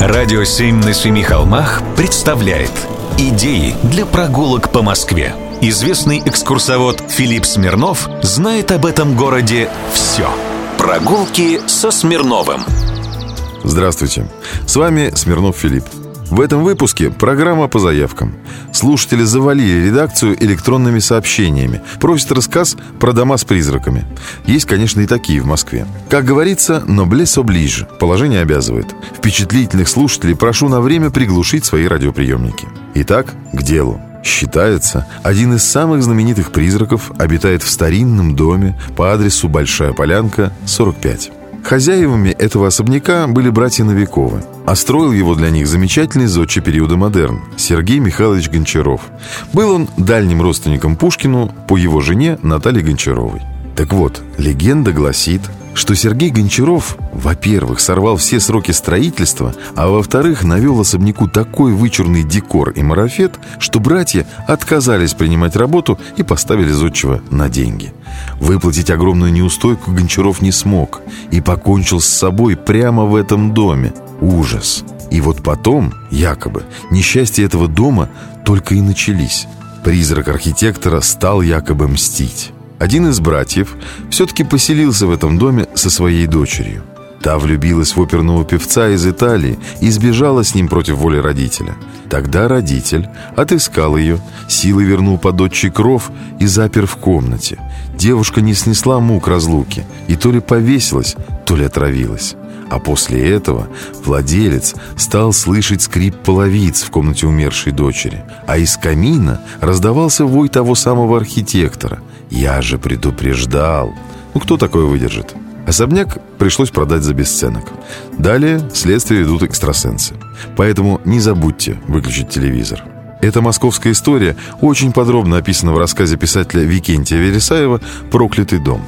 Радио «Семь на семи холмах» представляет Идеи для прогулок по Москве Известный экскурсовод Филипп Смирнов знает об этом городе все Прогулки со Смирновым. Здравствуйте, с вами Смирнов Филипп в этом выпуске программа по заявкам. Слушатели завалили редакцию электронными сообщениями. Просят рассказ про дома с призраками. Есть, конечно, и такие в Москве. Как говорится, но блес оближ. Положение обязывает. Впечатлительных слушателей прошу на время приглушить свои радиоприемники. Итак, к делу. Считается, один из самых знаменитых призраков обитает в старинном доме по адресу Большая Полянка, 45. Хозяевами этого особняка были братья Новиковы, а строил его для них замечательный зодчий периода модерн Сергей Михайлович Гончаров. Был он дальним родственником Пушкину по его жене Наталье Гончаровой. Так вот, легенда гласит, что Сергей Гончаров, во-первых, сорвал все сроки строительства, а во-вторых, навел особняку такой вычурный декор и марафет, что братья отказались принимать работу и поставили зодчего на деньги. Выплатить огромную неустойку Гончаров не смог и покончил с собой прямо в этом доме. Ужас! И вот потом, якобы, несчастья этого дома только и начались. Призрак архитектора стал якобы мстить. Один из братьев все-таки поселился в этом доме со своей дочерью. Та влюбилась в оперного певца из Италии и сбежала с ним против воли родителя. Тогда родитель отыскал ее, силой вернул под отчий кров и запер в комнате. Девушка не снесла мук разлуки и то ли повесилась, то ли отравилась. А после этого владелец стал слышать скрип половиц в комнате умершей дочери, а из камина раздавался вой того самого архитектора. Я же предупреждал. Ну, кто такое выдержит? Особняк пришлось продать за бесценок. Далее следствие ведут экстрасенсы. Поэтому не забудьте выключить телевизор. Эта московская история очень подробно описана в рассказе писателя Викентия Вересаева «Проклятый дом».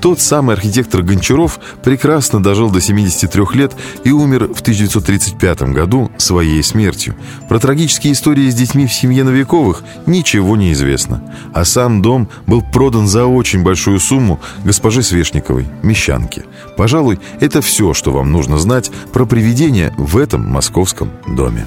Тот самый архитектор Гончаров прекрасно дожил до 73 лет и умер в 1935 году своей смертью. Про трагические истории с детьми в семье Новиковых ничего не известно. А сам дом был продан за очень большую сумму госпоже Свешниковой, мещанке. Пожалуй, это все, что вам нужно знать про привидения в этом московском доме.